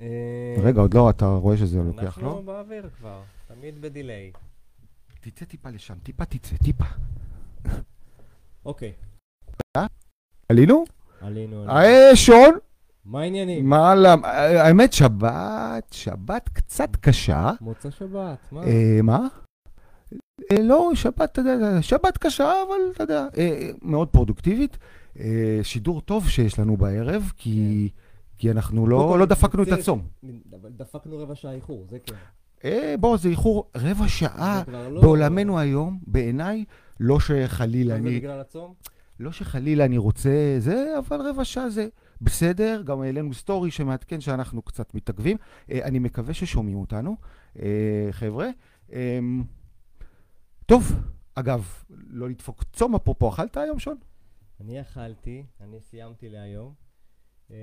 אה, רגע, עוד לא, אתה רואה שזה לוקח, אנחנו לא? באוויר כבר, תמיד בדיליי. תצא טיפה לשם, טיפה תצא, טיפה. אוקיי, עלינו? עלינו. עלינו. אה, שון? מה העניינים? מה ל... האמת, שבת, שבת קצת קשה. מוצא שבת, מה? אה, מה? לא, שבת, אתה יודע, שבת קשה, אבל אתה יודע, מאוד פרודוקטיבית. שידור טוב שיש לנו בערב, כי, כי אנחנו לא, כל, לא דפקנו את הצום. אבל דפקנו רבע שעה איחור, זה כן. אה, בוא, זה איחור רבע שעה לא- בעולמנו היום, בעיניי, לא שחלילה מה זה אני, בגלל הצום? לא שחלילה אני רוצה זה, אבל רבע שעה זה בסדר. גם העלינו סטורי שמעדכן שאנחנו קצת מתעכבים. אה, אני מקווה ששומעים אותנו, אה, חבר'ה. אה, טוב, אגב, לא לדפוק צום, אפרופו, אכלת היום, שון? אני אכלתי, אני סיימתי להיום. אה,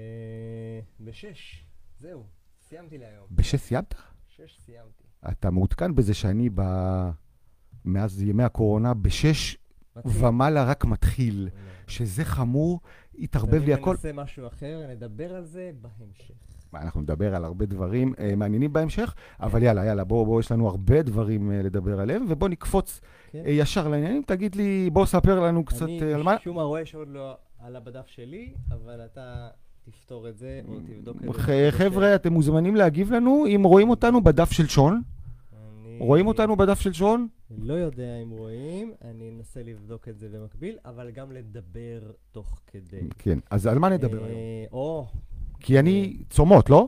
בשש, זהו, סיימתי להיום. בשש סיימת? שש סיימתי. אתה מעודכן בזה שאני ב... מאז ימי הקורונה, בשש מתחיל. ומעלה רק מתחיל. שזה חמור, התערבב לי הכל. ננסה משהו אחר, נדבר על זה בהמשך. אנחנו נדבר על הרבה דברים אה, מעניינים בהמשך, אבל יאללה, יאללה, בואו, בוא, יש לנו הרבה דברים אה, לדבר עליהם, ובואו נקפוץ כן. אה, ישר לעניינים. תגיד לי, בוא ספר לנו קצת אה, על מה... אני משום מה רואה שעוד לא עלה בדף שלי, אבל אתה תפתור את זה, או תבדוק את זה. חבר'ה, אתם מוזמנים להגיב לנו אם רואים אותנו בדף של שון. רואים אותנו בדף של שון? לא יודע אם רואים, אני אנסה לבדוק את זה במקביל, אבל גם לדבר תוך כדי. כן, אז על מה נדבר אה, היום? או, כי אני צומות, לא?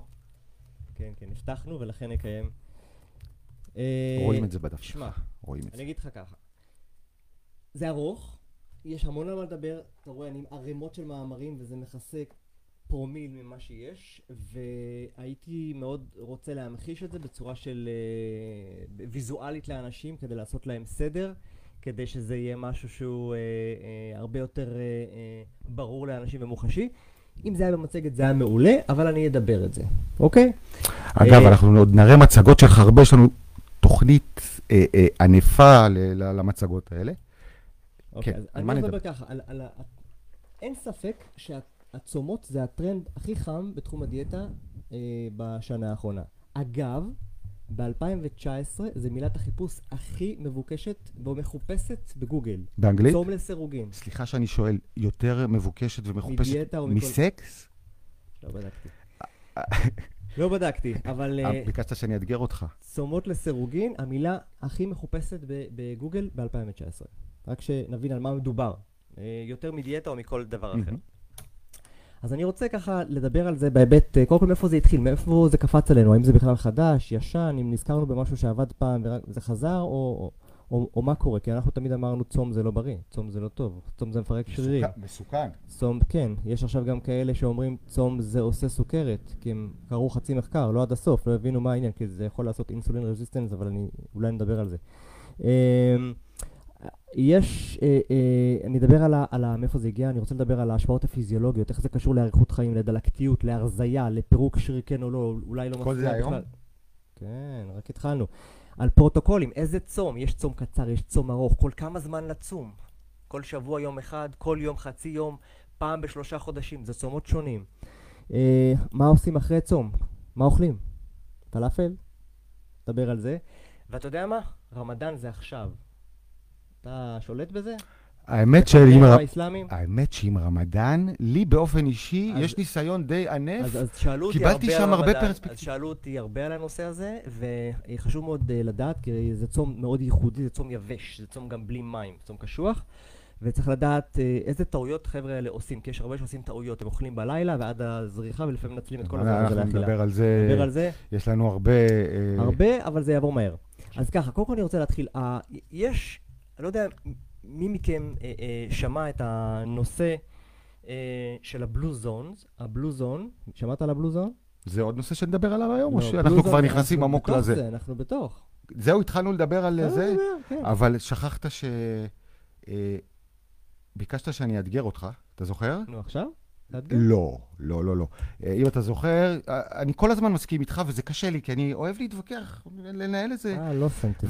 כן, כן, הבטחנו ולכן נקיים. אה, רואים את זה בדף שמע, שלך. רואים את זה. אני אגיד לך ככה. זה ארוך, יש המון על מה לדבר, אתה רואה, אני עם ערימות של מאמרים וזה מכסה פרומיל ממה שיש, והייתי מאוד רוצה להמחיש את זה בצורה של אה, ויזואלית לאנשים כדי לעשות להם סדר, כדי שזה יהיה משהו שהוא אה, אה, הרבה יותר אה, אה, ברור לאנשים ומוחשי. אם זה היה במצגת זה היה מעולה, אבל אני אדבר את זה, אוקיי? אגב, אנחנו עוד נראה מצגות שלך הרבה, יש לנו תוכנית ענפה למצגות האלה. אוקיי, כן, אז אני מדבר נדבר? ככה. אין ספק שהצומות זה הטרנד הכי חם בתחום הדיאטה אה, בשנה האחרונה. אגב, ב-2019 זה מילת החיפוש הכי מבוקשת ומחופשת בגוגל. באנגלית? צום לסירוגין. סליחה שאני שואל, יותר מבוקשת ומחופשת מדיאטה או מכל... מסקס? לא בדקתי. לא בדקתי, אבל אה, אה, ביקשת שאני אאתגר אותך. צומות לסירוגין, המילה הכי מחופשת בגוגל ב-2019. רק שנבין על מה מדובר. אה, יותר מדיאטה או מכל דבר אחר. אז אני רוצה ככה לדבר על זה בהיבט, אה, קודם כל מאיפה זה התחיל, מאיפה זה קפץ עלינו, האם זה בכלל חדש, ישן, אם נזכרנו במשהו שעבד פעם וזה חזר, או, או, או, או מה קורה, כי אנחנו תמיד אמרנו צום זה לא בריא, צום זה לא טוב, צום זה מפרק שרירים. מסוכן. צום, כן, יש עכשיו גם כאלה שאומרים צום זה עושה סוכרת, כי הם קראו חצי מחקר, לא עד הסוף, לא הבינו מה העניין, כי זה יכול לעשות אינסולין רזיסטנס, אבל אני, אולי נדבר על זה. יש, אה, אה, אני אדבר על, ה, על ה, מאיפה זה הגיע, אני רוצה לדבר על ההשפעות הפיזיולוגיות, איך זה קשור לאריכות חיים, לדלקתיות, להרזייה, לפירוק שריר כן או לא, אולי לא כל זה מפריע היום? בכלל. כן, רק התחלנו. על פרוטוקולים, איזה צום, יש צום קצר, יש צום ארוך, כל כמה זמן לצום? כל שבוע יום אחד, כל יום חצי יום, פעם בשלושה חודשים, זה צומות שונים. אה, מה עושים אחרי צום? מה אוכלים? פלאפל? נדבר על זה. ואתה יודע מה? רמדאן זה עכשיו. אתה שולט בזה? האמת שעם ר-? האמת שעם רמדאן, לי באופן אישי, אז- יש ניסיון די ענף. אז, אז שאלו אותי קיבלתי הרבה שם על הרבה רמדאן, פרספקטיב. אז שאלו אותי הרבה על הנושא הזה, וחשוב מאוד uh, לדעת, כי זה צום מאוד ייחודי, זה צום יבש, זה צום גם בלי מים, צום קשוח, וצריך לדעת uh, איזה טעויות חבר'ה האלה עושים, כי יש הרבה שעושים טעויות, הם אוכלים בלילה ועד הזריחה, ולפעמים מנצלים את כל הזמן הזה לאכילה. נדבר על זה, נדבר על זה, יש לנו הרבה... אה, הרבה, אבל זה יעבור מהר. אז ככה, קודם כל אני רוצה להתחיל. Uh, יש, אני לא יודע מי מכם uh, uh, שמע את הנושא uh, של הבלו זונס, הבלו זון, שמעת על הבלו זון? זה עוד נושא שנדבר עליו היום, או לא, שאנחנו בלוז כבר אנחנו נכנסים עמוק לזה? זה, אנחנו בתוך. זהו, התחלנו לדבר על אה, זה, אה, כן. אבל שכחת ש... אה, ביקשת שאני אאתגר אותך, אתה זוכר? נו, עכשיו? תאתגר. לא, לא, לא, לא. אה, אם אתה זוכר, אה, אני כל הזמן מסכים איתך, וזה קשה לי, כי אני אוהב להתווכח, לנהל את זה. אה, לא שמתי.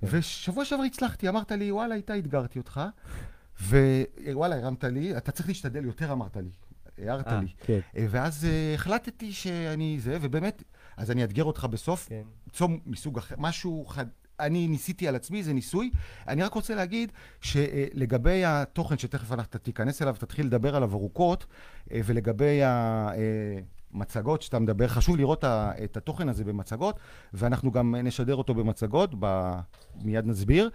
כן. ושבוע שעבר הצלחתי, אמרת לי, וואלה, איתה אתגרתי אותך, ווואלה, הרמת לי, אתה צריך להשתדל יותר, אמרת לי. הערת אה, לי. כן, אה, ואז אה, החלטתי שאני זה, ובאמת, אז אני אאתגר אותך בסוף, כן. צום מסוג אחר, משהו חד... אני ניסיתי על עצמי, זה ניסוי. אני רק רוצה להגיד שלגבי התוכן, שתכף אתה תיכנס אליו, תתחיל לדבר עליו ארוכות, ולגבי המצגות שאתה מדבר, חשוב לראות את התוכן הזה במצגות, ואנחנו גם נשדר אותו במצגות, ב... מיד נסביר.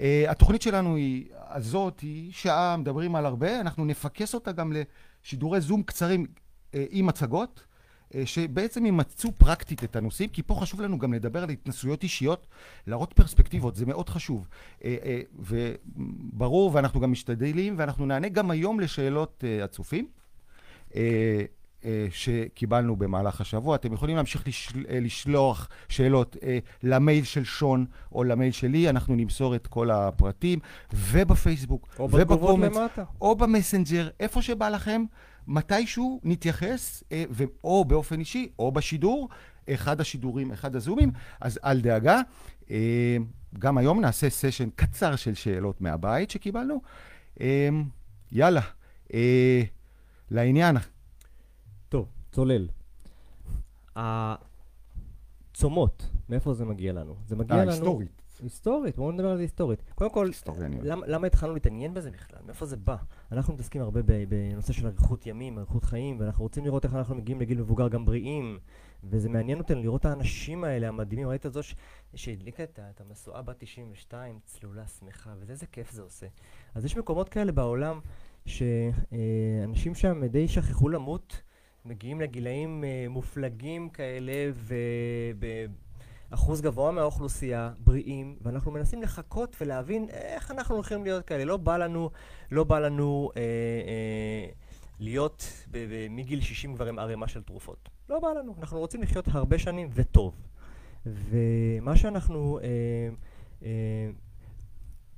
אה, התוכנית שלנו היא, הזאת היא שעה, מדברים על הרבה, אנחנו נפקס אותה גם לשידורי זום קצרים אה, עם מצגות. אה, שבעצם ימצו פרקטית את הנושאים, כי פה חשוב לנו גם לדבר על התנסויות אישיות, להראות פרספקטיבות, זה מאוד חשוב. אה, אה, וברור, ואנחנו גם משתדלים, ואנחנו נענה גם היום לשאלות אה, הצופים. אה, שקיבלנו במהלך השבוע. אתם יכולים להמשיך לשל, אה, לשלוח שאלות אה, למייל של שון או למייל שלי, אנחנו נמסור את כל הפרטים, ובפייסבוק, או ובקומץ. או במסנג'ר, איפה שבא לכם, מתישהו נתייחס, אה, או באופן אישי, או בשידור, אחד השידורים, אחד הזומים, אז אל דאגה. אה, גם היום נעשה סשן קצר של שאלות מהבית שקיבלנו. אה, יאללה, אה, לעניין. צולל. הצומות, מאיפה זה מגיע לנו? זה מגיע אה, לנו... היסטורית. היסטורית, בואו נדבר על זה היסטורית. קודם כל. למה, התחלנו להתעניין בזה בכלל? מאיפה זה בא? אנחנו מתעסקים הרבה בנושא של אריכות ימים, אריכות חיים, ואנחנו רוצים לראות איך אנחנו מגיעים לגיל מבוגר גם בריאים, וזה מעניין אותנו לראות את האנשים האלה המדהימים. ראית את זו ש- שהדליקה את, המשואה בת 92, צלולה, שמחה, וזה איזה כיף זה עושה. אז יש מקומות כאלה בעולם שאנשים שם די שכחו למות, מגיעים לגילאים אה, מופלגים כאלה, ובאחוז גבוה מהאוכלוסייה, בריאים, ואנחנו מנסים לחכות ולהבין איך אנחנו הולכים להיות כאלה. לא בא לנו, לא בא לנו אה, אה, להיות מגיל 60 כבר עם ערימה של תרופות. לא בא לנו, אנחנו רוצים לחיות הרבה שנים וטוב. ומה שאנחנו אה, אה,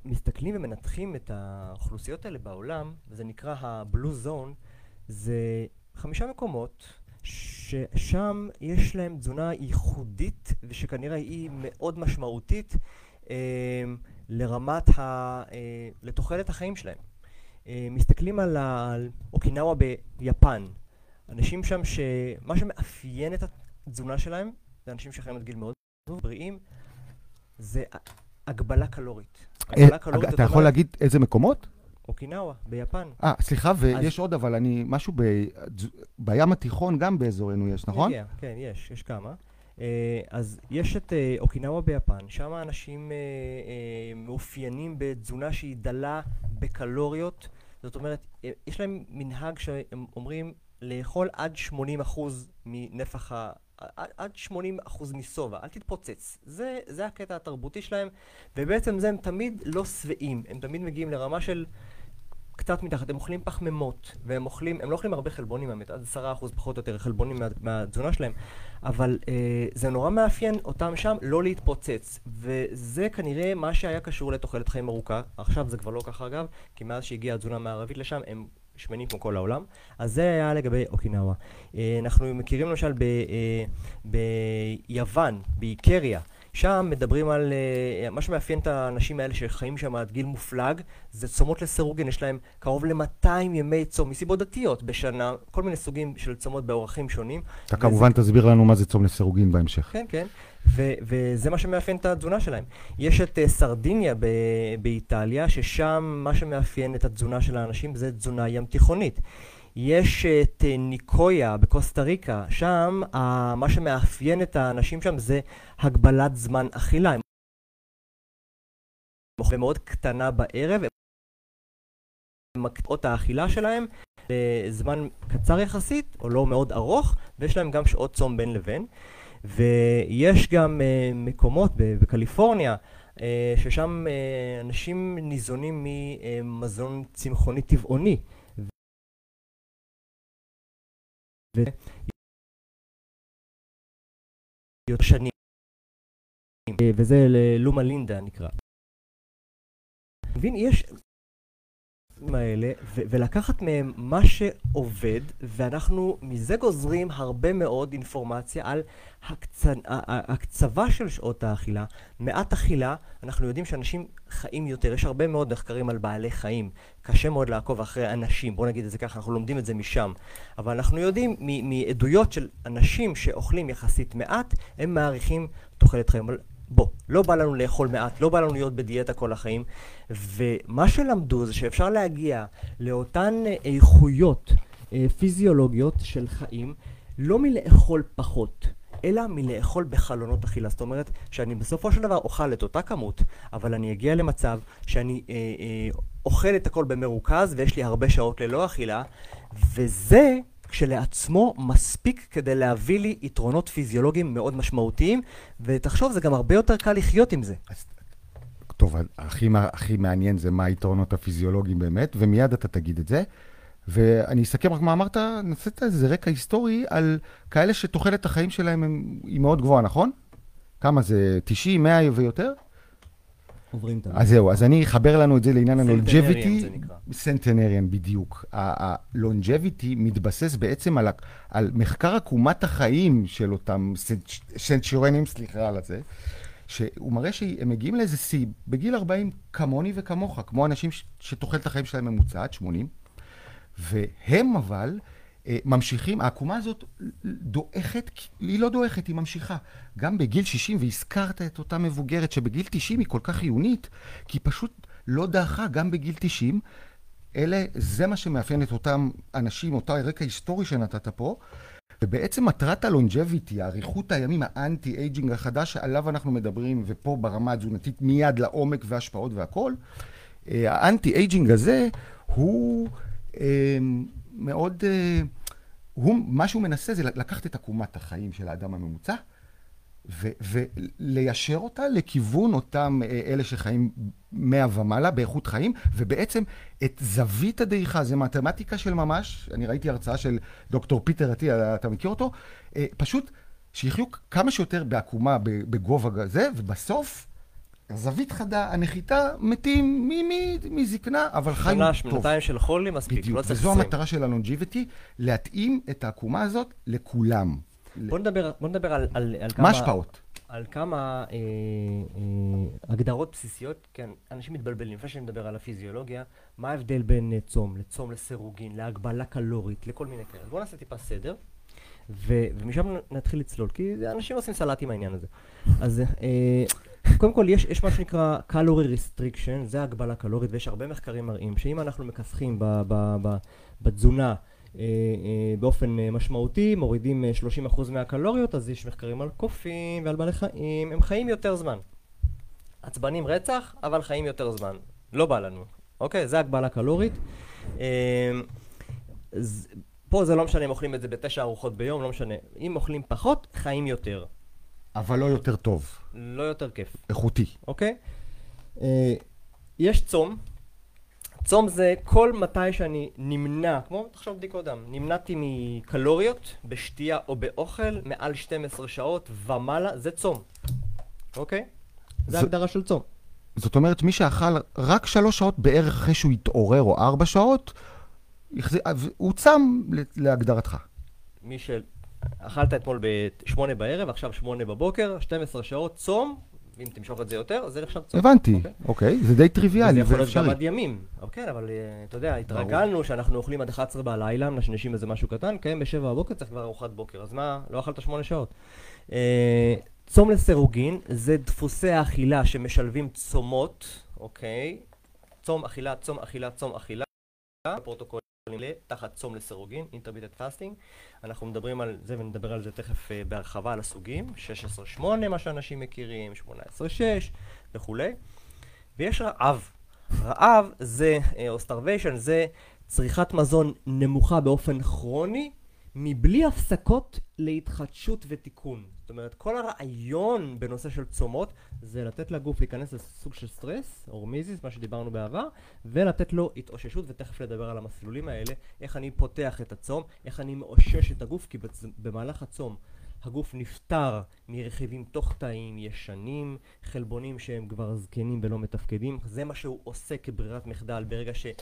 מסתכלים ומנתחים את האוכלוסיות האלה בעולם, וזה נקרא ה-Blue Zone, זה חמישה מקומות ששם יש להם תזונה ייחודית ושכנראה היא מאוד משמעותית אה, לרמת ה... אה, לתוחלת החיים שלהם. אה, מסתכלים על, ה- על אוקינאווה ביפן, אנשים שם שמה שמאפיין את התזונה שלהם זה אנשים שחיים עד גיל מאוד בריאים, זה הגבלה קלורית. אה, הגבלה קלורית, אתה יכול להגיד איזה מקומות? אוקינאווה ביפן. אה, סליחה, ויש עוד, אבל אני, משהו ב... בים התיכון גם באזורנו יש, נכון? הגיע, כן, יש, יש כמה. אה, אז יש את אה, אוקינאווה ביפן, שם האנשים אה, מאופיינים בתזונה שהיא דלה בקלוריות, זאת אומרת, יש להם מנהג שהם אומרים לאכול עד 80% מנפח ה... עד- עד 80% משובע, אל תתפוצץ. זה, זה הקטע התרבותי שלהם, ובעצם זה הם תמיד לא שבעים, הם תמיד מגיעים לרמה של קצת מתחת, הם אוכלים פחמימות, והם אוכלים, הם לא אוכלים הרבה חלבונים, האמת, עד עשרה אחוז פחות או יותר חלבונים מה, מהתזונה שלהם, אבל אה, זה נורא מאפיין אותם שם לא להתפוצץ, וזה כנראה מה שהיה קשור לתוחלת חיים ארוכה, עכשיו זה כבר לא ככה אגב, כי מאז שהגיעה התזונה המערבית לשם, הם שמנים כמו כל העולם, אז זה היה לגבי אוקינאווה. אה, אנחנו מכירים למשל ב, אה, ביוון, באיקריה, שם מדברים על, uh, מה שמאפיין את האנשים האלה שחיים שם עד גיל מופלג, זה צומות לסירוגין, יש להם קרוב ל-200 ימי צום, מסיבות דתיות בשנה, כל מיני סוגים של צומות באורחים שונים. אתה כמובן תסביר לנו מה זה צום לסירוגין בהמשך. כן, כן, ו- וזה מה שמאפיין את התזונה שלהם. יש את uh, סרדיניה ב- באיטליה, ששם מה שמאפיין את התזונה של האנשים זה תזונה ים תיכונית. יש את אה, ניקויה בקוסטה ריקה, שם מה שמאפיין את האנשים שם זה הגבלת זמן אכילה. הם אוכלים מאוד קטנה בערב, הם מקטעות האכילה שלהם לזמן קצר יחסית, או לא מאוד ארוך, ויש להם גם שעות צום בין לבין. ויש גם uh, מקומות בקליפורניה, uh, ששם אנשים ניזונים ממזון צמחוני טבעוני. שנים. וזה ללומה לינדה נקרא. מבין, יש... האלה ו- ולקחת מהם מה שעובד, ואנחנו מזה גוזרים הרבה מאוד אינפורמציה על הקצ... הקצבה של שעות האכילה. מעט אכילה, אנחנו יודעים שאנשים חיים יותר. יש הרבה מאוד מחקרים על בעלי חיים. קשה מאוד לעקוב אחרי אנשים, בואו נגיד את זה ככה, אנחנו לומדים את זה משם. אבל אנחנו יודעים מעדויות של אנשים שאוכלים יחסית מעט, הם מעריכים תוחלת חיים. בוא, לא בא לנו לאכול מעט, לא בא לנו להיות בדיאטה כל החיים, ומה שלמדו זה שאפשר להגיע לאותן איכויות אה, פיזיולוגיות של חיים, לא מלאכול פחות, אלא מלאכול בחלונות אכילה. זאת אומרת, שאני בסופו של דבר אוכל את אותה כמות, אבל אני אגיע למצב שאני אה, אה, אוכל את הכל במרוכז ויש לי הרבה שעות ללא אכילה, וזה כשלעצמו מספיק כדי להביא לי יתרונות פיזיולוגיים מאוד משמעותיים, ותחשוב, זה גם הרבה יותר קל לחיות עם זה. אז, טוב, הכי, הכי מעניין זה מה היתרונות הפיזיולוגיים באמת, ומיד אתה תגיד את זה. ואני אסכם רק מה אמרת, נעשית איזה רקע היסטורי על כאלה שתוחלת החיים שלהם היא מאוד גבוהה, נכון? כמה זה? 90, 100 ויותר? עוברים תמיד. אז זהו, אז אני אחבר לנו את זה לעניין הלונג'ביטי. זה נקרא. סנטנריאן, בדיוק. הלונג'ביטי מתבסס בעצם על, על מחקר עקומת החיים של אותם סנצ'ורנים, סליחה על זה, שהוא מראה שהם מגיעים לאיזה שיא בגיל 40 כמוני וכמוך, כמו אנשים שתוחלת החיים שלהם ממוצעת, 80, והם אבל... אה, ממשיכים, העקומה הזאת דועכת, היא לא דועכת, היא ממשיכה. גם בגיל 60, והזכרת את אותה מבוגרת שבגיל 90 היא כל כך חיונית, כי היא פשוט לא דעכה גם בגיל 90. אלה, זה מה שמאפיין את אותם אנשים, אותה רקע היסטורי שנתת פה. ובעצם מטרת ה longevity, האריכות הימים, ה anti aging החדש שעליו אנחנו מדברים, ופה ברמה התזונתית מיד לעומק והשפעות והכל, אה, ה anti aging הזה הוא אה, מאוד... אה, הוא, מה שהוא מנסה זה לקחת את עקומת החיים של האדם הממוצע ו, וליישר אותה לכיוון אותם אה, אלה שחיים מאה ומעלה באיכות חיים, ובעצם את זווית הדעיכה, זה מתמטיקה של ממש, אני ראיתי הרצאה של דוקטור פיטר אטיה, אתה מכיר אותו? פשוט שיחיו כמה שיותר בעקומה, בגובה זה, ובסוף זווית חדה, הנחיתה, מתים מזקנה, אבל חיים טוב. שנה, שנתיים של חולי מספיק, בדיוק, לא צריך וזו המטרה של הלונג'יביטי, להתאים את העקומה הזאת לכולם. בוא נדבר, בוא נדבר על, על, על כמה... מה ההשפעות? על כמה אה, אה, הגדרות בסיסיות, כן, אנשים מתבלבלים, לפני שאני מדבר על הפיזיולוגיה, מה ההבדל בין אה, צום לצום לסירוגין, להגבלה קלורית, לכל מיני כאלה. בואו נעשה טיפה סדר, ו, ומשם נתחיל לצלול, כי אנשים עושים סלט עם העניין הזה. אז אה, קודם כל, יש, יש מה שנקרא calorie restriction, זה הגבלה קלורית, ויש הרבה מחקרים מראים שאם אנחנו מכסחים בתזונה אה, אה, באופן אה, משמעותי, מורידים 30% אה, מהקלוריות, אז יש מחקרים על קופים ועל בעלי חיים, הם חיים יותר זמן. עצבנים רצח, אבל חיים יותר זמן. לא בא לנו, אוקיי? זה הגבלה קלורית. פה זה לא משנה אם אוכלים את זה בתשע ארוחות ביום, לא משנה. אם אוכלים פחות, חיים יותר. אבל לא יותר טוב. לא יותר כיף. איכותי. אוקיי? אה, יש צום. צום זה כל מתי שאני נמנע, כמו תחשוב בדיקות דם, נמנעתי מקלוריות בשתייה או באוכל מעל 12 שעות ומעלה, זה צום. אוקיי? זה הגדרה של צום. זאת אומרת, מי שאכל רק שלוש שעות בערך אחרי שהוא התעורר, או ארבע שעות, הוא צם להגדרתך. מי אכלת אתמול ב-8 בערב, עכשיו 8 בבוקר, 12 שעות צום, אם תמשוך את זה יותר, זה נחשב צום. הבנתי, אוקיי, אוקיי זה די טריוויאלי, זה יכול להיות גם עד ימים. אוקיי, אבל אה, אתה יודע, התרגלנו שאנחנו אוכלים עד 11 בלילה, מנשנשים איזה משהו קטן, כן, ב-7 בבוקר צריך כבר ארוחת בוקר, אז מה, לא אכלת 8 שעות. אה, צום לסירוגין זה דפוסי האכילה שמשלבים צומות, אוקיי? צום אכילה, צום אכילה, צום אכילה. פרוטוקול תחת צום לסירוגין, intermittent fasting. אנחנו מדברים על זה ונדבר על זה תכף אה, בהרחבה על הסוגים, 16-8 מה שאנשים מכירים, 18-6 וכולי. ויש רעב. רעב זה, אה, או starvation, זה צריכת מזון נמוכה באופן כרוני, מבלי הפסקות להתחדשות ותיקון. זאת אומרת, כל הרעיון בנושא של צומות זה לתת לגוף להיכנס לסוג של סטרס, הורמיזיס, מה שדיברנו בעבר, ולתת לו התאוששות, ותכף נדבר על המסלולים האלה, איך אני פותח את הצום, איך אני מאושש את הגוף, כי במהלך הצום הגוף נפטר מרכיבים תוך תאים ישנים, חלבונים שהם כבר זקנים ולא מתפקדים, זה מה שהוא עושה כברירת מחדל ברגע ש...